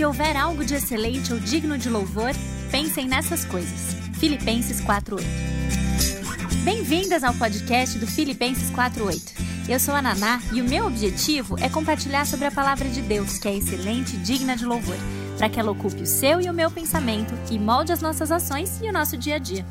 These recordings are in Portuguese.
Se houver algo de excelente ou digno de louvor, pensem nessas coisas. Filipenses 4:8. Bem-vindas ao podcast do Filipenses 4:8. Eu sou a Naná e o meu objetivo é compartilhar sobre a palavra de Deus, que é excelente e digna de louvor, para que ela ocupe o seu e o meu pensamento e molde as nossas ações e o nosso dia a dia.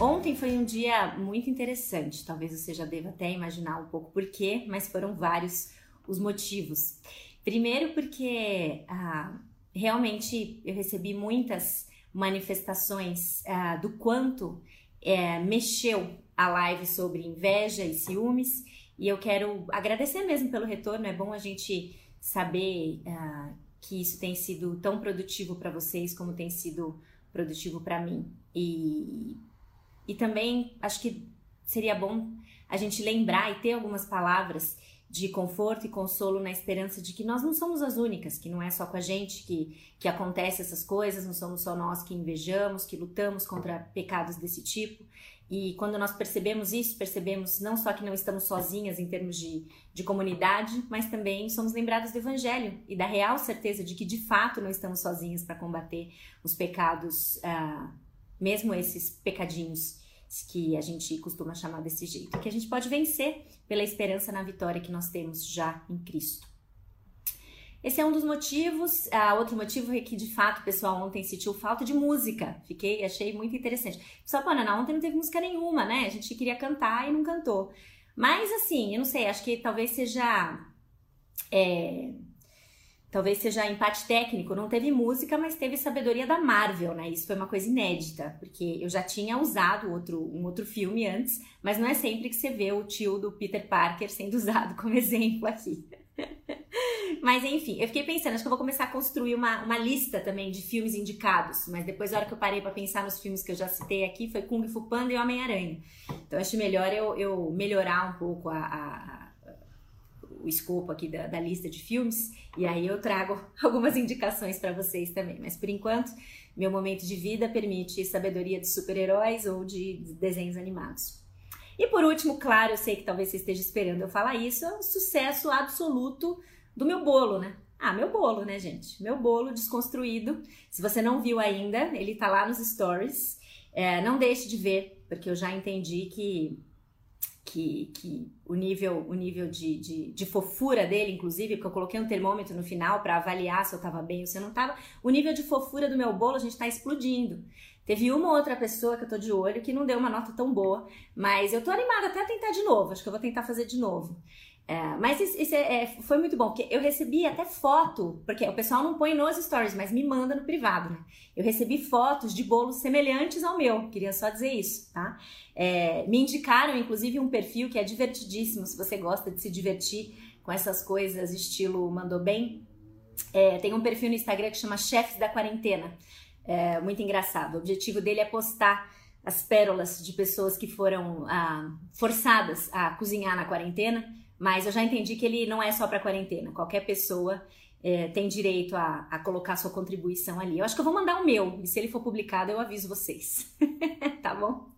Ontem foi um dia muito interessante. Talvez você já deva até imaginar um pouco por quê, mas foram vários os motivos. Primeiro, porque ah, realmente eu recebi muitas manifestações ah, do quanto é, mexeu a live sobre inveja e ciúmes. E eu quero agradecer mesmo pelo retorno. É bom a gente saber ah, que isso tem sido tão produtivo para vocês como tem sido produtivo para mim. E, e também acho que seria bom a gente lembrar e ter algumas palavras de conforto e consolo na esperança de que nós não somos as únicas, que não é só com a gente que, que acontece essas coisas, não somos só nós que invejamos, que lutamos contra pecados desse tipo. E quando nós percebemos isso, percebemos não só que não estamos sozinhas em termos de, de comunidade, mas também somos lembrados do Evangelho e da real certeza de que de fato não estamos sozinhas para combater os pecados, ah, mesmo esses pecadinhos que a gente costuma chamar desse jeito, que a gente pode vencer pela esperança na vitória que nós temos já em Cristo. Esse é um dos motivos. Ah, outro motivo é que, de fato, o pessoal ontem sentiu falta de música. Fiquei, achei muito interessante. Só, pô, Naná, ontem não teve música nenhuma, né? A gente queria cantar e não cantou. Mas, assim, eu não sei, acho que talvez seja. É, talvez seja empate técnico. Não teve música, mas teve sabedoria da Marvel, né? Isso foi uma coisa inédita, porque eu já tinha usado outro, um outro filme antes, mas não é sempre que você vê o tio do Peter Parker sendo usado como exemplo aqui. Mas enfim, eu fiquei pensando, acho que eu vou começar a construir uma, uma lista também de filmes indicados. Mas depois, a hora que eu parei para pensar nos filmes que eu já citei aqui, foi Kung Fu Panda e Homem-Aranha. Então acho melhor eu, eu melhorar um pouco a, a, o escopo aqui da, da lista de filmes. E aí eu trago algumas indicações para vocês também. Mas por enquanto, meu momento de vida permite sabedoria de super-heróis ou de desenhos animados. E por último, claro, eu sei que talvez você esteja esperando eu falar isso, é um sucesso absoluto do meu bolo, né? Ah, meu bolo, né, gente? Meu bolo desconstruído. Se você não viu ainda, ele tá lá nos stories. É, não deixe de ver, porque eu já entendi que, que, que o nível, o nível de, de, de fofura dele, inclusive, porque eu coloquei um termômetro no final para avaliar se eu tava bem ou se eu não tava. O nível de fofura do meu bolo, a gente tá explodindo. Teve uma outra pessoa que eu tô de olho que não deu uma nota tão boa, mas eu tô animada até a tentar de novo. Acho que eu vou tentar fazer de novo. É, mas isso, isso é, é, foi muito bom, porque eu recebi até foto, porque o pessoal não põe nos stories, mas me manda no privado, né? Eu recebi fotos de bolos semelhantes ao meu, queria só dizer isso, tá? É, me indicaram, inclusive, um perfil que é divertidíssimo, se você gosta de se divertir com essas coisas, estilo mandou bem. É, tem um perfil no Instagram que chama Chefes da Quarentena, é, muito engraçado. O objetivo dele é postar as pérolas de pessoas que foram ah, forçadas a cozinhar na quarentena mas eu já entendi que ele não é só para quarentena. Qualquer pessoa é, tem direito a, a, colocar sua contribuição ali. Eu acho que eu vou mandar o meu, e se ele for publicado, eu aviso vocês. tá bom?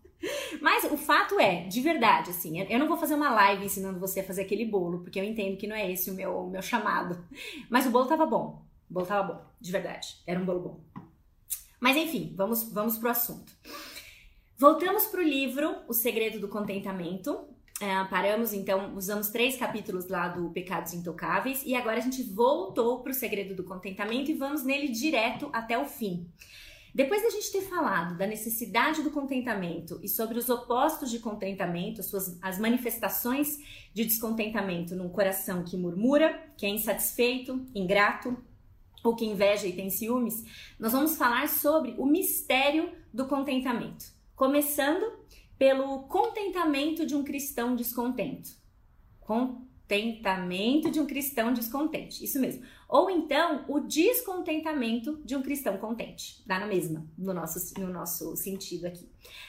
Mas o fato é, de verdade, assim, eu não vou fazer uma live ensinando você a fazer aquele bolo, porque eu entendo que não é esse o meu, o meu chamado. Mas o bolo tava bom. O bolo tava bom, de verdade. Era um bolo bom. Mas enfim, vamos, vamos pro assunto. Voltamos pro livro O Segredo do Contentamento, é, paramos, então, usamos três capítulos lá do Pecados Intocáveis e agora a gente voltou para o segredo do contentamento e vamos nele direto até o fim. Depois da gente ter falado da necessidade do contentamento e sobre os opostos de contentamento, as, suas, as manifestações de descontentamento num coração que murmura, que é insatisfeito, ingrato ou que inveja e tem ciúmes, nós vamos falar sobre o mistério do contentamento. Começando pelo contentamento de um cristão descontente. Contentamento de um cristão descontente. Isso mesmo. Ou então o descontentamento de um cristão contente. Dá na mesma, no nosso, no nosso sentido aqui.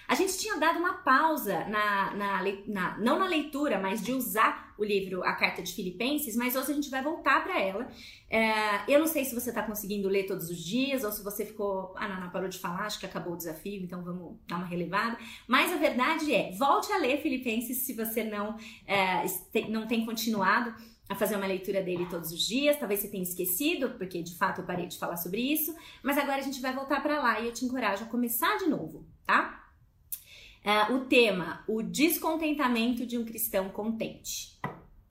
A gente tinha dado uma pausa na, na, na, não na leitura, mas de usar o livro A Carta de Filipenses, mas hoje a gente vai voltar para ela. É, eu não sei se você está conseguindo ler todos os dias ou se você ficou. Ah, Nana parou de falar, acho que acabou o desafio, então vamos dar uma relevada. Mas a verdade é, volte a ler Filipenses se você não, é, não tem continuado a fazer uma leitura dele todos os dias. Talvez você tenha esquecido, porque de fato eu parei de falar sobre isso. Mas agora a gente vai voltar para lá e eu te encorajo a começar de novo, tá? Uh, o tema, o descontentamento de um cristão contente.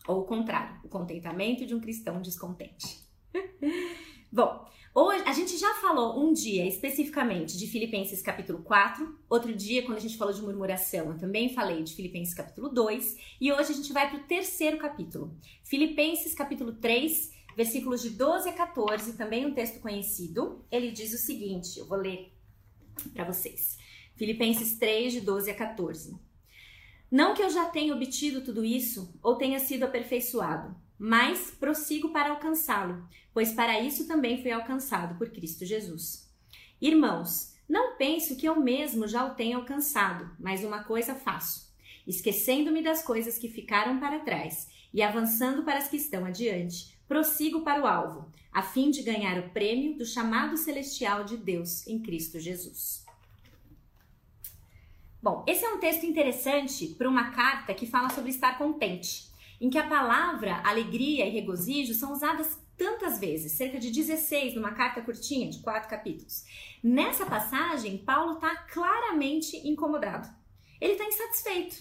Ou o contrário, o contentamento de um cristão descontente. Bom, Hoje, a gente já falou um dia especificamente de Filipenses capítulo 4, outro dia, quando a gente falou de murmuração, eu também falei de Filipenses capítulo 2, e hoje a gente vai para o terceiro capítulo, Filipenses capítulo 3, versículos de 12 a 14, também um texto conhecido. Ele diz o seguinte: eu vou ler para vocês. Filipenses 3, de 12 a 14. Não que eu já tenha obtido tudo isso ou tenha sido aperfeiçoado mas prossigo para alcançá-lo, pois para isso também fui alcançado por Cristo Jesus. Irmãos, não penso que eu mesmo já o tenha alcançado, mas uma coisa faço, esquecendo-me das coisas que ficaram para trás e avançando para as que estão adiante, prossigo para o alvo, a fim de ganhar o prêmio do chamado celestial de Deus em Cristo Jesus. Bom, esse é um texto interessante para uma carta que fala sobre estar contente em que a palavra alegria e regozijo são usadas tantas vezes, cerca de 16 numa carta curtinha de quatro capítulos. Nessa passagem, Paulo está claramente incomodado. Ele está insatisfeito.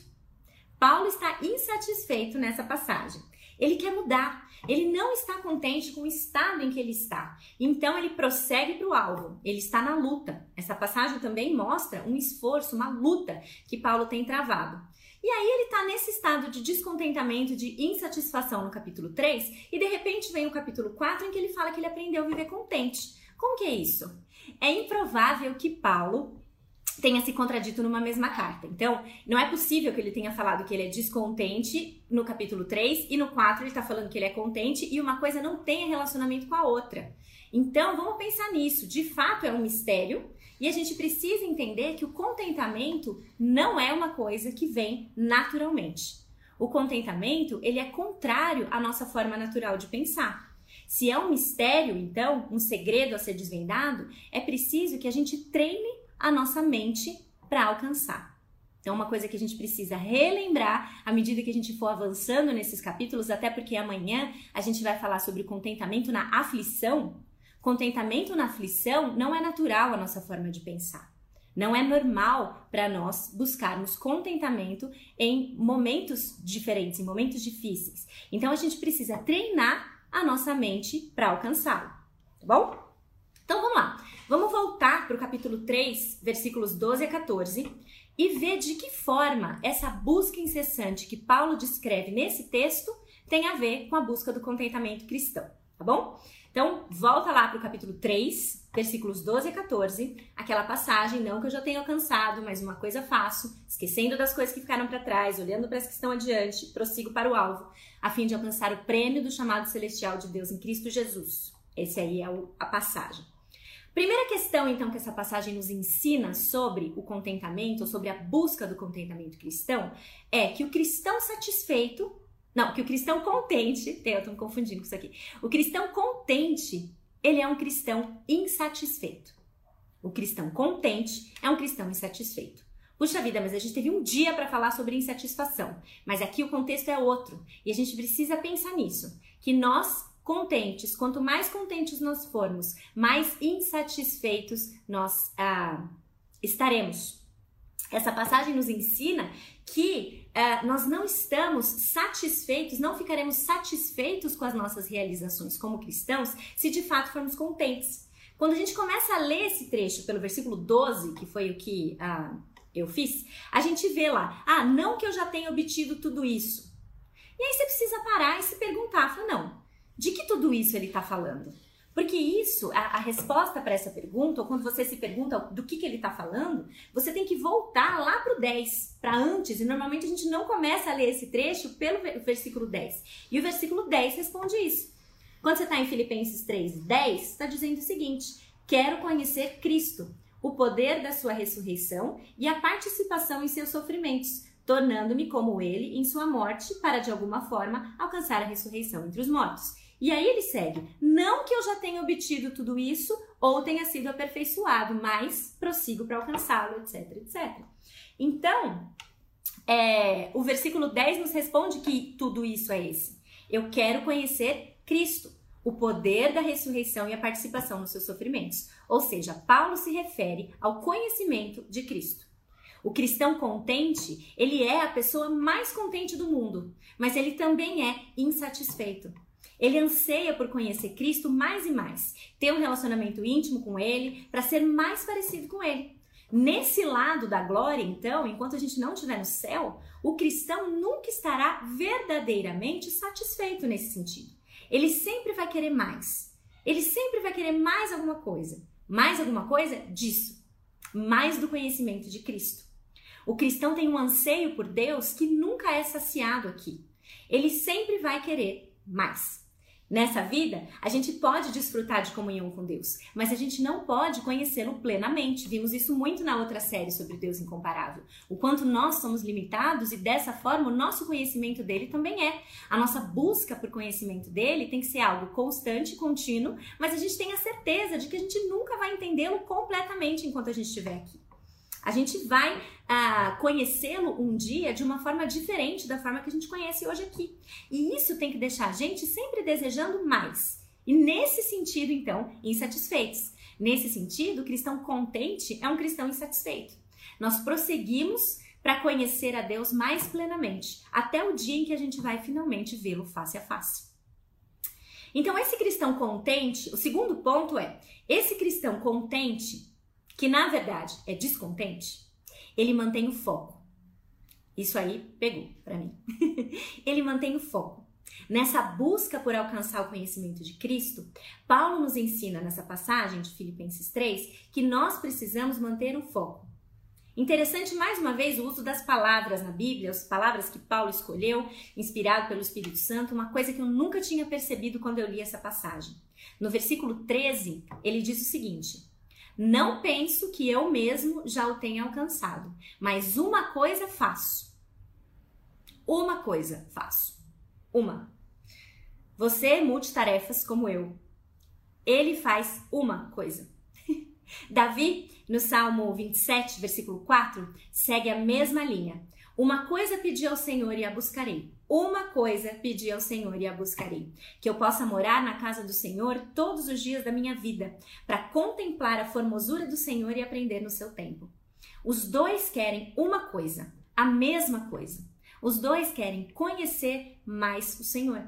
Paulo está insatisfeito nessa passagem. Ele quer mudar. Ele não está contente com o estado em que ele está. Então ele prossegue para o alvo. Ele está na luta. Essa passagem também mostra um esforço, uma luta que Paulo tem travado. E aí ele está nesse estado de descontentamento, de insatisfação no capítulo 3, e de repente vem o capítulo 4 em que ele fala que ele aprendeu a viver contente. Como que é isso? É improvável que Paulo tenha se contradito numa mesma carta. Então, não é possível que ele tenha falado que ele é descontente no capítulo 3 e no 4 ele está falando que ele é contente e uma coisa não tenha relacionamento com a outra. Então, vamos pensar nisso. De fato, é um mistério e a gente precisa entender que o contentamento não é uma coisa que vem naturalmente. O contentamento, ele é contrário à nossa forma natural de pensar. Se é um mistério, então, um segredo a ser desvendado, é preciso que a gente treine a nossa mente para alcançar. Então, uma coisa que a gente precisa relembrar à medida que a gente for avançando nesses capítulos, até porque amanhã a gente vai falar sobre o contentamento na aflição, Contentamento na aflição não é natural a nossa forma de pensar. Não é normal para nós buscarmos contentamento em momentos diferentes, em momentos difíceis. Então a gente precisa treinar a nossa mente para alcançá-lo, tá bom? Então vamos lá. Vamos voltar para o capítulo 3, versículos 12 a 14 e ver de que forma essa busca incessante que Paulo descreve nesse texto tem a ver com a busca do contentamento cristão, tá bom? Então, volta lá para o capítulo 3, versículos 12 a 14, aquela passagem, não que eu já tenha alcançado, mas uma coisa faço, esquecendo das coisas que ficaram para trás, olhando para as que estão adiante, prossigo para o alvo, a fim de alcançar o prêmio do chamado celestial de Deus em Cristo Jesus. Esse aí é o, a passagem. Primeira questão, então, que essa passagem nos ensina sobre o contentamento, sobre a busca do contentamento cristão, é que o cristão satisfeito não, que o cristão contente, eu tô me confundindo com isso aqui. O cristão contente, ele é um cristão insatisfeito. O cristão contente é um cristão insatisfeito. Puxa vida, mas a gente teve um dia para falar sobre insatisfação, mas aqui o contexto é outro e a gente precisa pensar nisso, que nós contentes, quanto mais contentes nós formos, mais insatisfeitos nós ah, estaremos. Essa passagem nos ensina que uh, nós não estamos satisfeitos, não ficaremos satisfeitos com as nossas realizações como cristãos se de fato formos contentes. Quando a gente começa a ler esse trecho pelo versículo 12, que foi o que uh, eu fiz, a gente vê lá, ah, não que eu já tenha obtido tudo isso. E aí você precisa parar e se perguntar, fala, não, de que tudo isso ele está falando? Porque isso, a, a resposta para essa pergunta, ou quando você se pergunta do que, que ele está falando, você tem que voltar lá para o 10, para antes. E normalmente a gente não começa a ler esse trecho pelo versículo 10. E o versículo 10 responde isso. Quando você está em Filipenses 3, 10, está dizendo o seguinte: quero conhecer Cristo, o poder da sua ressurreição e a participação em seus sofrimentos, tornando-me como ele em sua morte, para de alguma forma alcançar a ressurreição entre os mortos. E aí ele segue: Não que eu já tenha obtido tudo isso ou tenha sido aperfeiçoado, mas prossigo para alcançá-lo, etc, etc. Então, é, o versículo 10 nos responde que tudo isso é esse. Eu quero conhecer Cristo, o poder da ressurreição e a participação nos seus sofrimentos. Ou seja, Paulo se refere ao conhecimento de Cristo. O cristão contente, ele é a pessoa mais contente do mundo, mas ele também é insatisfeito. Ele anseia por conhecer Cristo mais e mais, ter um relacionamento íntimo com Ele, para ser mais parecido com Ele. Nesse lado da glória, então, enquanto a gente não estiver no céu, o cristão nunca estará verdadeiramente satisfeito nesse sentido. Ele sempre vai querer mais. Ele sempre vai querer mais alguma coisa. Mais alguma coisa disso. Mais do conhecimento de Cristo. O cristão tem um anseio por Deus que nunca é saciado aqui. Ele sempre vai querer mais. Nessa vida, a gente pode desfrutar de comunhão com Deus, mas a gente não pode conhecê-lo plenamente. Vimos isso muito na outra série sobre Deus incomparável. O quanto nós somos limitados e dessa forma o nosso conhecimento dele também é. A nossa busca por conhecimento dele tem que ser algo constante, contínuo, mas a gente tem a certeza de que a gente nunca vai entendê-lo completamente enquanto a gente estiver aqui. A gente vai ah, conhecê-lo um dia de uma forma diferente da forma que a gente conhece hoje aqui. E isso tem que deixar a gente sempre desejando mais. E nesse sentido, então, insatisfeitos. Nesse sentido, o cristão contente é um cristão insatisfeito. Nós prosseguimos para conhecer a Deus mais plenamente, até o dia em que a gente vai finalmente vê-lo face a face. Então, esse cristão contente, o segundo ponto é: esse cristão contente que na verdade é descontente, ele mantém o foco. Isso aí pegou para mim. ele mantém o foco. Nessa busca por alcançar o conhecimento de Cristo, Paulo nos ensina nessa passagem de Filipenses 3 que nós precisamos manter o foco. Interessante mais uma vez o uso das palavras na Bíblia, as palavras que Paulo escolheu, inspirado pelo Espírito Santo, uma coisa que eu nunca tinha percebido quando eu li essa passagem. No versículo 13, ele diz o seguinte: não penso que eu mesmo já o tenha alcançado, mas uma coisa faço. Uma coisa faço. Uma. Você é multitarefas como eu. Ele faz uma coisa. Davi, no Salmo 27, versículo 4, segue a mesma linha. Uma coisa pedi ao Senhor e a buscarei. Uma coisa pedi ao Senhor e a buscarei: que eu possa morar na casa do Senhor todos os dias da minha vida, para contemplar a formosura do Senhor e aprender no seu tempo. Os dois querem uma coisa, a mesma coisa. Os dois querem conhecer mais o Senhor.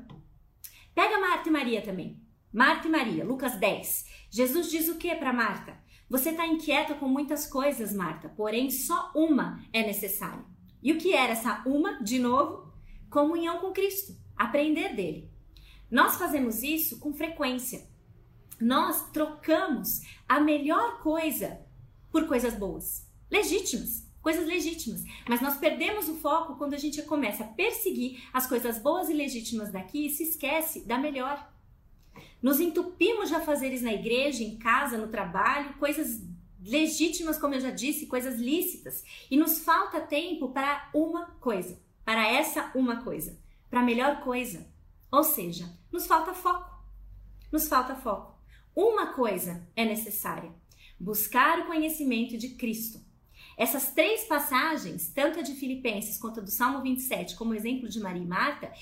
Pega Marta e Maria também. Marta e Maria, Lucas 10. Jesus diz o que para Marta? Você está inquieta com muitas coisas, Marta, porém só uma é necessária. E o que era essa uma, de novo? Comunhão com Cristo, aprender dele. Nós fazemos isso com frequência. Nós trocamos a melhor coisa por coisas boas, legítimas, coisas legítimas. Mas nós perdemos o foco quando a gente começa a perseguir as coisas boas e legítimas daqui e se esquece da melhor. Nos entupimos de afazeres na igreja, em casa, no trabalho, coisas legítimas, como eu já disse, coisas lícitas, e nos falta tempo para uma coisa, para essa uma coisa, para a melhor coisa. Ou seja, nos falta foco. Nos falta foco. Uma coisa é necessária: buscar o conhecimento de Cristo. Essas três passagens, tanto a de Filipenses quanto a do Salmo 27, como exemplo de Maria e Marta,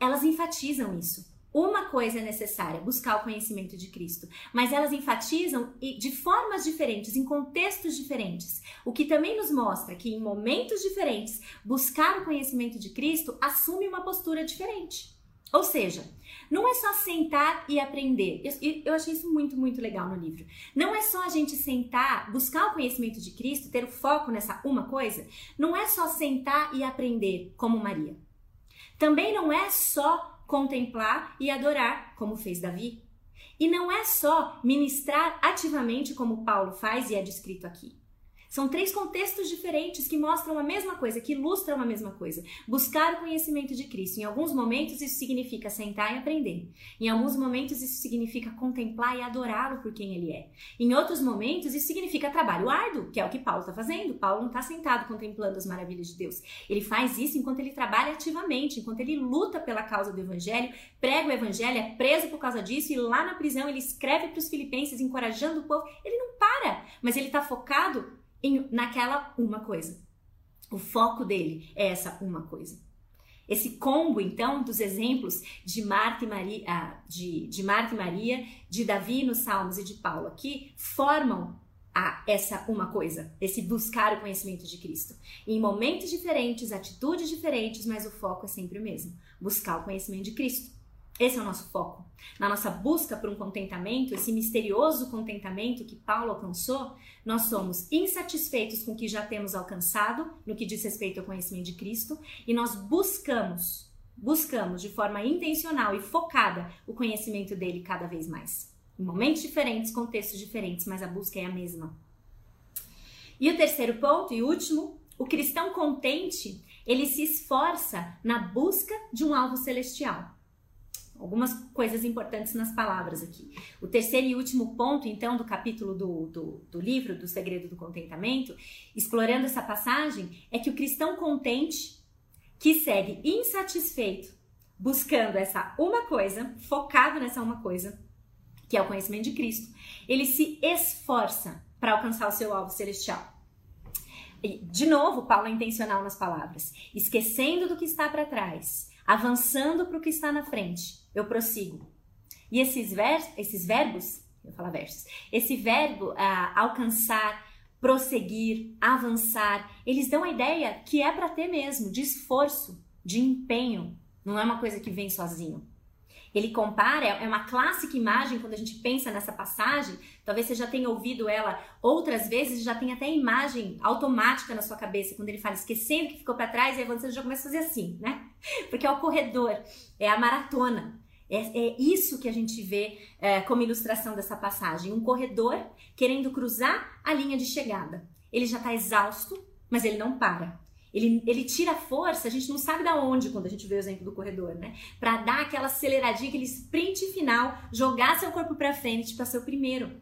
elas enfatizam isso. Uma coisa é necessária, buscar o conhecimento de Cristo, mas elas enfatizam de formas diferentes, em contextos diferentes, o que também nos mostra que em momentos diferentes, buscar o conhecimento de Cristo assume uma postura diferente. Ou seja, não é só sentar e aprender. Eu, eu achei isso muito, muito legal no livro. Não é só a gente sentar, buscar o conhecimento de Cristo, ter o foco nessa uma coisa. Não é só sentar e aprender como Maria. Também não é só contemplar e adorar, como fez Davi. E não é só ministrar ativamente, como Paulo faz e é descrito aqui. São três contextos diferentes que mostram a mesma coisa, que ilustram a mesma coisa. Buscar o conhecimento de Cristo. Em alguns momentos isso significa sentar e aprender. Em alguns momentos isso significa contemplar e adorá-lo por quem ele é. Em outros momentos isso significa trabalho árduo, que é o que Paulo está fazendo. Paulo não está sentado contemplando as maravilhas de Deus. Ele faz isso enquanto ele trabalha ativamente, enquanto ele luta pela causa do evangelho, prega o evangelho, é preso por causa disso e lá na prisão ele escreve para os filipenses encorajando o povo. Ele não para, mas ele está focado em, naquela uma coisa. O foco dele é essa uma coisa. Esse combo, então, dos exemplos de Marta e Maria, ah, de, de Marta e Maria, de Davi nos Salmos e de Paulo aqui, formam a essa uma coisa, esse buscar o conhecimento de Cristo. Em momentos diferentes, atitudes diferentes, mas o foco é sempre o mesmo: buscar o conhecimento de Cristo. Esse é o nosso foco. Na nossa busca por um contentamento, esse misterioso contentamento que Paulo alcançou, nós somos insatisfeitos com o que já temos alcançado no que diz respeito ao conhecimento de Cristo e nós buscamos, buscamos de forma intencional e focada o conhecimento dele cada vez mais. Em momentos diferentes, contextos diferentes, mas a busca é a mesma. E o terceiro ponto e último, o cristão contente, ele se esforça na busca de um alvo celestial algumas coisas importantes nas palavras aqui. O terceiro e último ponto, então, do capítulo do, do, do, livro, do Segredo do Contentamento, explorando essa passagem, é que o cristão contente, que segue insatisfeito, buscando essa uma coisa, focado nessa uma coisa, que é o conhecimento de Cristo, ele se esforça para alcançar o seu alvo celestial. E, de novo, Paulo é intencional nas palavras, esquecendo do que está para trás avançando para o que está na frente, eu prossigo. E esses, ver, esses verbos, eu falar versos, esse verbo ah, alcançar, prosseguir, avançar, eles dão a ideia que é para ter mesmo, de esforço, de empenho, não é uma coisa que vem sozinho. Ele compara, é uma clássica imagem quando a gente pensa nessa passagem. Talvez você já tenha ouvido ela outras vezes, já tem até imagem automática na sua cabeça quando ele fala esquecendo que ficou para trás e aí você já começa a fazer assim, né? Porque é o corredor, é a maratona. É, é isso que a gente vê é, como ilustração dessa passagem: um corredor querendo cruzar a linha de chegada. Ele já está exausto, mas ele não para. Ele, ele tira força, a gente não sabe da onde quando a gente vê o exemplo do corredor, né? Para dar aquela aceleradinha, aquele sprint final, jogar seu corpo para frente para ser o primeiro.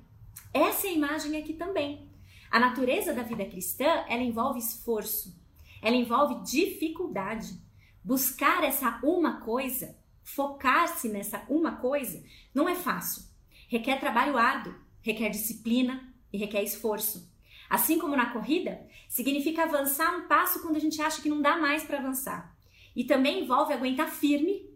Essa é a imagem aqui também. A natureza da vida cristã, ela envolve esforço, ela envolve dificuldade. Buscar essa uma coisa, focar-se nessa uma coisa, não é fácil. Requer trabalho árduo, requer disciplina e requer esforço. Assim como na corrida, significa avançar um passo quando a gente acha que não dá mais para avançar. E também envolve aguentar firme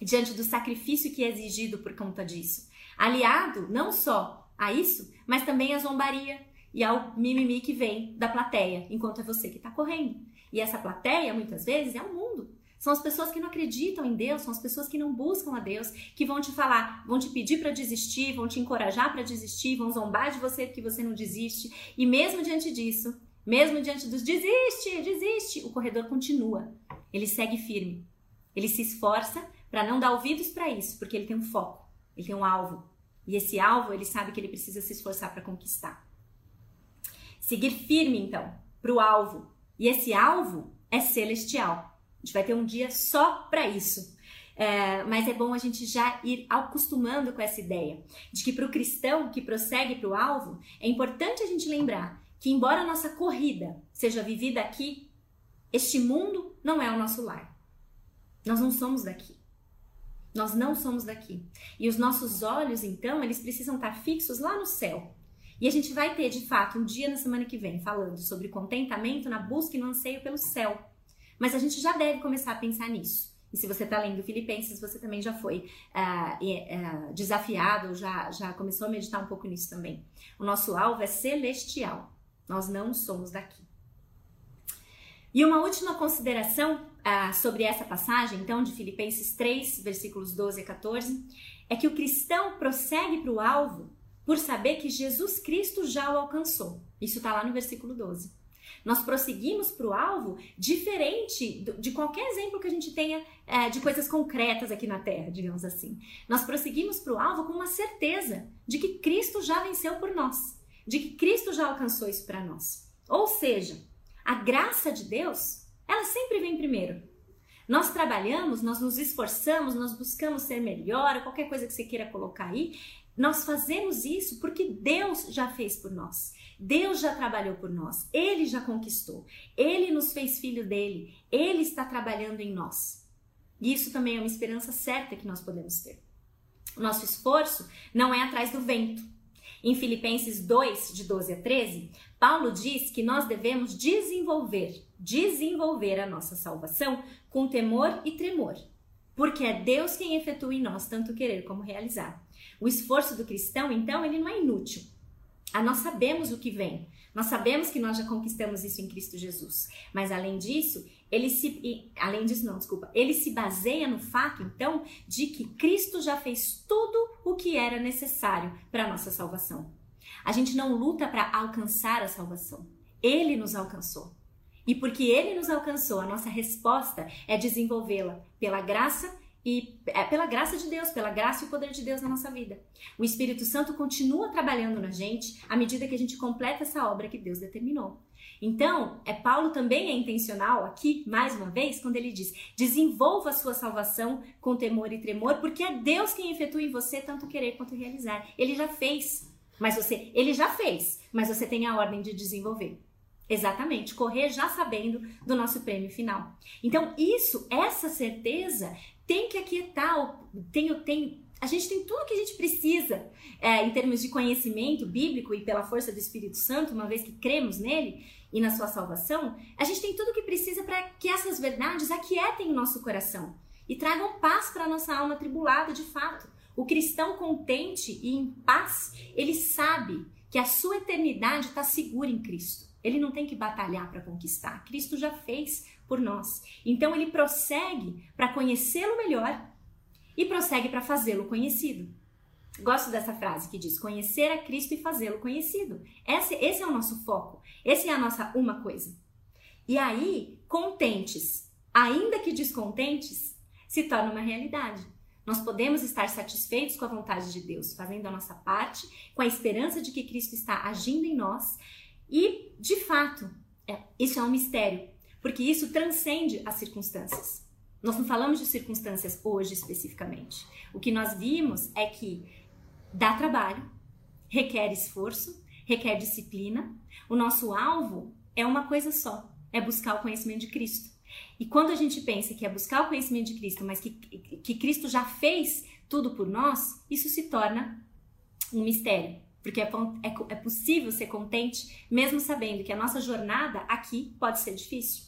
diante do sacrifício que é exigido por conta disso. Aliado não só a isso, mas também à zombaria e ao mimimi que vem da plateia, enquanto é você que está correndo. E essa plateia, muitas vezes, é o mundo. São as pessoas que não acreditam em Deus, são as pessoas que não buscam a Deus, que vão te falar, vão te pedir para desistir, vão te encorajar para desistir, vão zombar de você porque você não desiste. E mesmo diante disso, mesmo diante dos desiste, desiste, o corredor continua. Ele segue firme. Ele se esforça para não dar ouvidos para isso, porque ele tem um foco, ele tem um alvo. E esse alvo, ele sabe que ele precisa se esforçar para conquistar. Seguir firme, então, para o alvo. E esse alvo é celestial. A gente vai ter um dia só para isso. É, mas é bom a gente já ir acostumando com essa ideia de que para o cristão que prossegue para o alvo, é importante a gente lembrar que, embora a nossa corrida seja vivida aqui, este mundo não é o nosso lar. Nós não somos daqui. Nós não somos daqui. E os nossos olhos, então, eles precisam estar fixos lá no céu. E a gente vai ter, de fato, um dia na semana que vem falando sobre contentamento na busca e no anseio pelo céu. Mas a gente já deve começar a pensar nisso. E se você está lendo Filipenses, você também já foi uh, uh, desafiado, já, já começou a meditar um pouco nisso também. O nosso alvo é celestial. Nós não somos daqui. E uma última consideração uh, sobre essa passagem, então, de Filipenses 3, versículos 12 a 14, é que o cristão prossegue para o alvo por saber que Jesus Cristo já o alcançou. Isso está lá no versículo 12. Nós prosseguimos para o alvo diferente de qualquer exemplo que a gente tenha é, de coisas concretas aqui na Terra, digamos assim. Nós prosseguimos para o alvo com uma certeza de que Cristo já venceu por nós, de que Cristo já alcançou isso para nós. Ou seja, a graça de Deus, ela sempre vem primeiro. Nós trabalhamos, nós nos esforçamos, nós buscamos ser melhor, qualquer coisa que você queira colocar aí, nós fazemos isso porque Deus já fez por nós. Deus já trabalhou por nós. Ele já conquistou. Ele nos fez filho dele. Ele está trabalhando em nós. E isso também é uma esperança certa que nós podemos ter. O nosso esforço não é atrás do vento. Em Filipenses 2, de 12 a 13, Paulo diz que nós devemos desenvolver, desenvolver a nossa salvação com temor e tremor, porque é Deus quem efetua em nós tanto querer como realizar. O esforço do cristão, então, ele não é inútil. Ah, nós sabemos o que vem. Nós sabemos que nós já conquistamos isso em Cristo Jesus. Mas além disso, ele se além disso não, desculpa, ele se baseia no fato então de que Cristo já fez tudo o que era necessário para nossa salvação. A gente não luta para alcançar a salvação. Ele nos alcançou. E porque ele nos alcançou, a nossa resposta é desenvolvê-la pela graça e é pela graça de Deus, pela graça e o poder de Deus na nossa vida. O Espírito Santo continua trabalhando na gente à medida que a gente completa essa obra que Deus determinou. Então, é Paulo também é intencional aqui, mais uma vez, quando ele diz: desenvolva a sua salvação com temor e tremor, porque é Deus quem efetua em você tanto querer quanto realizar. Ele já fez, mas você, ele já fez, mas você tem a ordem de desenvolver. Exatamente, correr já sabendo do nosso prêmio final. Então, isso, essa certeza tem que aquietar, tem, tem, a gente tem tudo que a gente precisa é, em termos de conhecimento bíblico e pela força do Espírito Santo, uma vez que cremos nele e na sua salvação, a gente tem tudo que precisa para que essas verdades aquietem o nosso coração e tragam paz para a nossa alma tribulada de fato. O cristão contente e em paz, ele sabe que a sua eternidade está segura em Cristo. Ele não tem que batalhar para conquistar. Cristo já fez por nós. Então ele prossegue para conhecê-lo melhor e prossegue para fazê-lo conhecido. Gosto dessa frase que diz: conhecer a Cristo e fazê-lo conhecido. Esse, esse é o nosso foco. Esse é a nossa uma coisa. E aí, contentes, ainda que descontentes, se torna uma realidade. Nós podemos estar satisfeitos com a vontade de Deus, fazendo a nossa parte, com a esperança de que Cristo está agindo em nós. E, de fato, é, isso é um mistério, porque isso transcende as circunstâncias. Nós não falamos de circunstâncias hoje especificamente. O que nós vimos é que dá trabalho, requer esforço, requer disciplina. O nosso alvo é uma coisa só: é buscar o conhecimento de Cristo. E quando a gente pensa que é buscar o conhecimento de Cristo, mas que, que Cristo já fez tudo por nós, isso se torna um mistério. Porque é, é, é possível ser contente mesmo sabendo que a nossa jornada aqui pode ser difícil.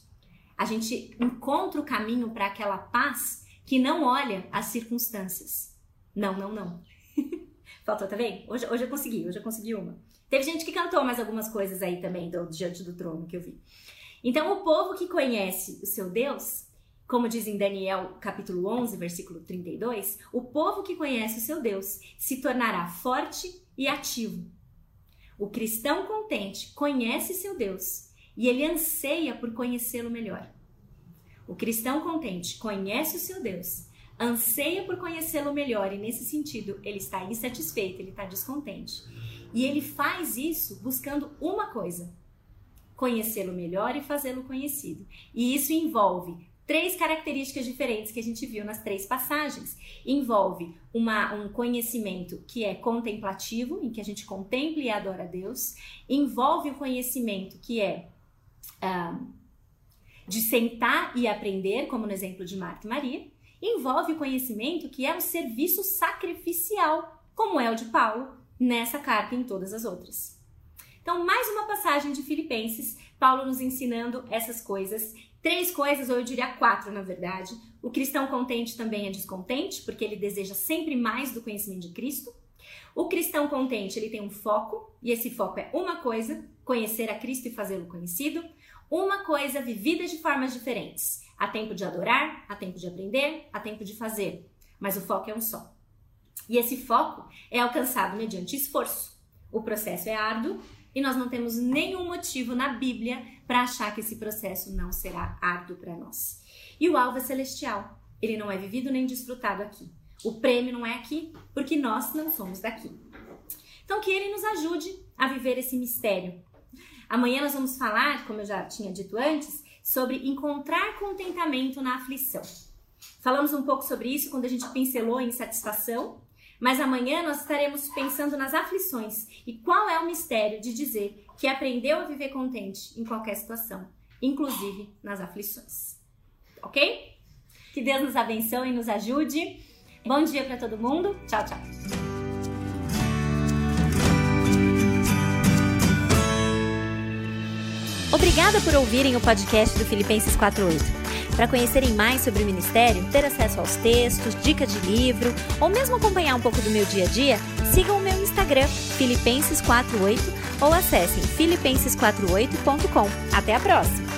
A gente encontra o caminho para aquela paz que não olha as circunstâncias. Não, não, não. Faltou, tá vendo? Hoje, hoje eu consegui, hoje eu consegui uma. Teve gente que cantou mais algumas coisas aí também do Diante do Trono que eu vi. Então, o povo que conhece o seu Deus, como diz em Daniel capítulo 11, versículo 32, o povo que conhece o seu Deus se tornará forte e ativo. O cristão contente conhece seu Deus e ele anseia por conhecê-lo melhor. O cristão contente conhece o seu Deus anseia por conhecê-lo melhor e nesse sentido ele está insatisfeito, ele está descontente. E ele faz isso buscando uma coisa: conhecê-lo melhor e fazê-lo conhecido. E isso envolve três características diferentes que a gente viu nas três passagens. Envolve uma, um conhecimento que é contemplativo, em que a gente contempla e adora a Deus. Envolve o conhecimento que é de sentar e aprender, como no exemplo de Marta e Maria envolve o conhecimento que é um serviço sacrificial, como é o de Paulo nessa carta e em todas as outras. Então, mais uma passagem de Filipenses, Paulo nos ensinando essas coisas. Três coisas, ou eu diria quatro, na verdade. O cristão contente também é descontente, porque ele deseja sempre mais do conhecimento de Cristo. O cristão contente, ele tem um foco, e esse foco é uma coisa, conhecer a Cristo e fazê-lo conhecido. Uma coisa vivida de formas diferentes. Há tempo de adorar, há tempo de aprender, há tempo de fazer, mas o foco é um só. E esse foco é alcançado mediante esforço. O processo é árduo e nós não temos nenhum motivo na Bíblia para achar que esse processo não será árduo para nós. E o alvo é celestial. Ele não é vivido nem desfrutado aqui. O prêmio não é aqui, porque nós não somos daqui. Então, que ele nos ajude a viver esse mistério, Amanhã nós vamos falar, como eu já tinha dito antes, sobre encontrar contentamento na aflição. Falamos um pouco sobre isso quando a gente pincelou em satisfação, mas amanhã nós estaremos pensando nas aflições e qual é o mistério de dizer que aprendeu a viver contente em qualquer situação, inclusive nas aflições. Ok? Que Deus nos abençoe e nos ajude. Bom dia para todo mundo. Tchau, tchau. Obrigada por ouvirem o podcast do Filipenses 48. Para conhecerem mais sobre o ministério, ter acesso aos textos, dicas de livro ou mesmo acompanhar um pouco do meu dia a dia, sigam o meu Instagram, Filipenses48, ou acessem filipenses48.com. Até a próxima!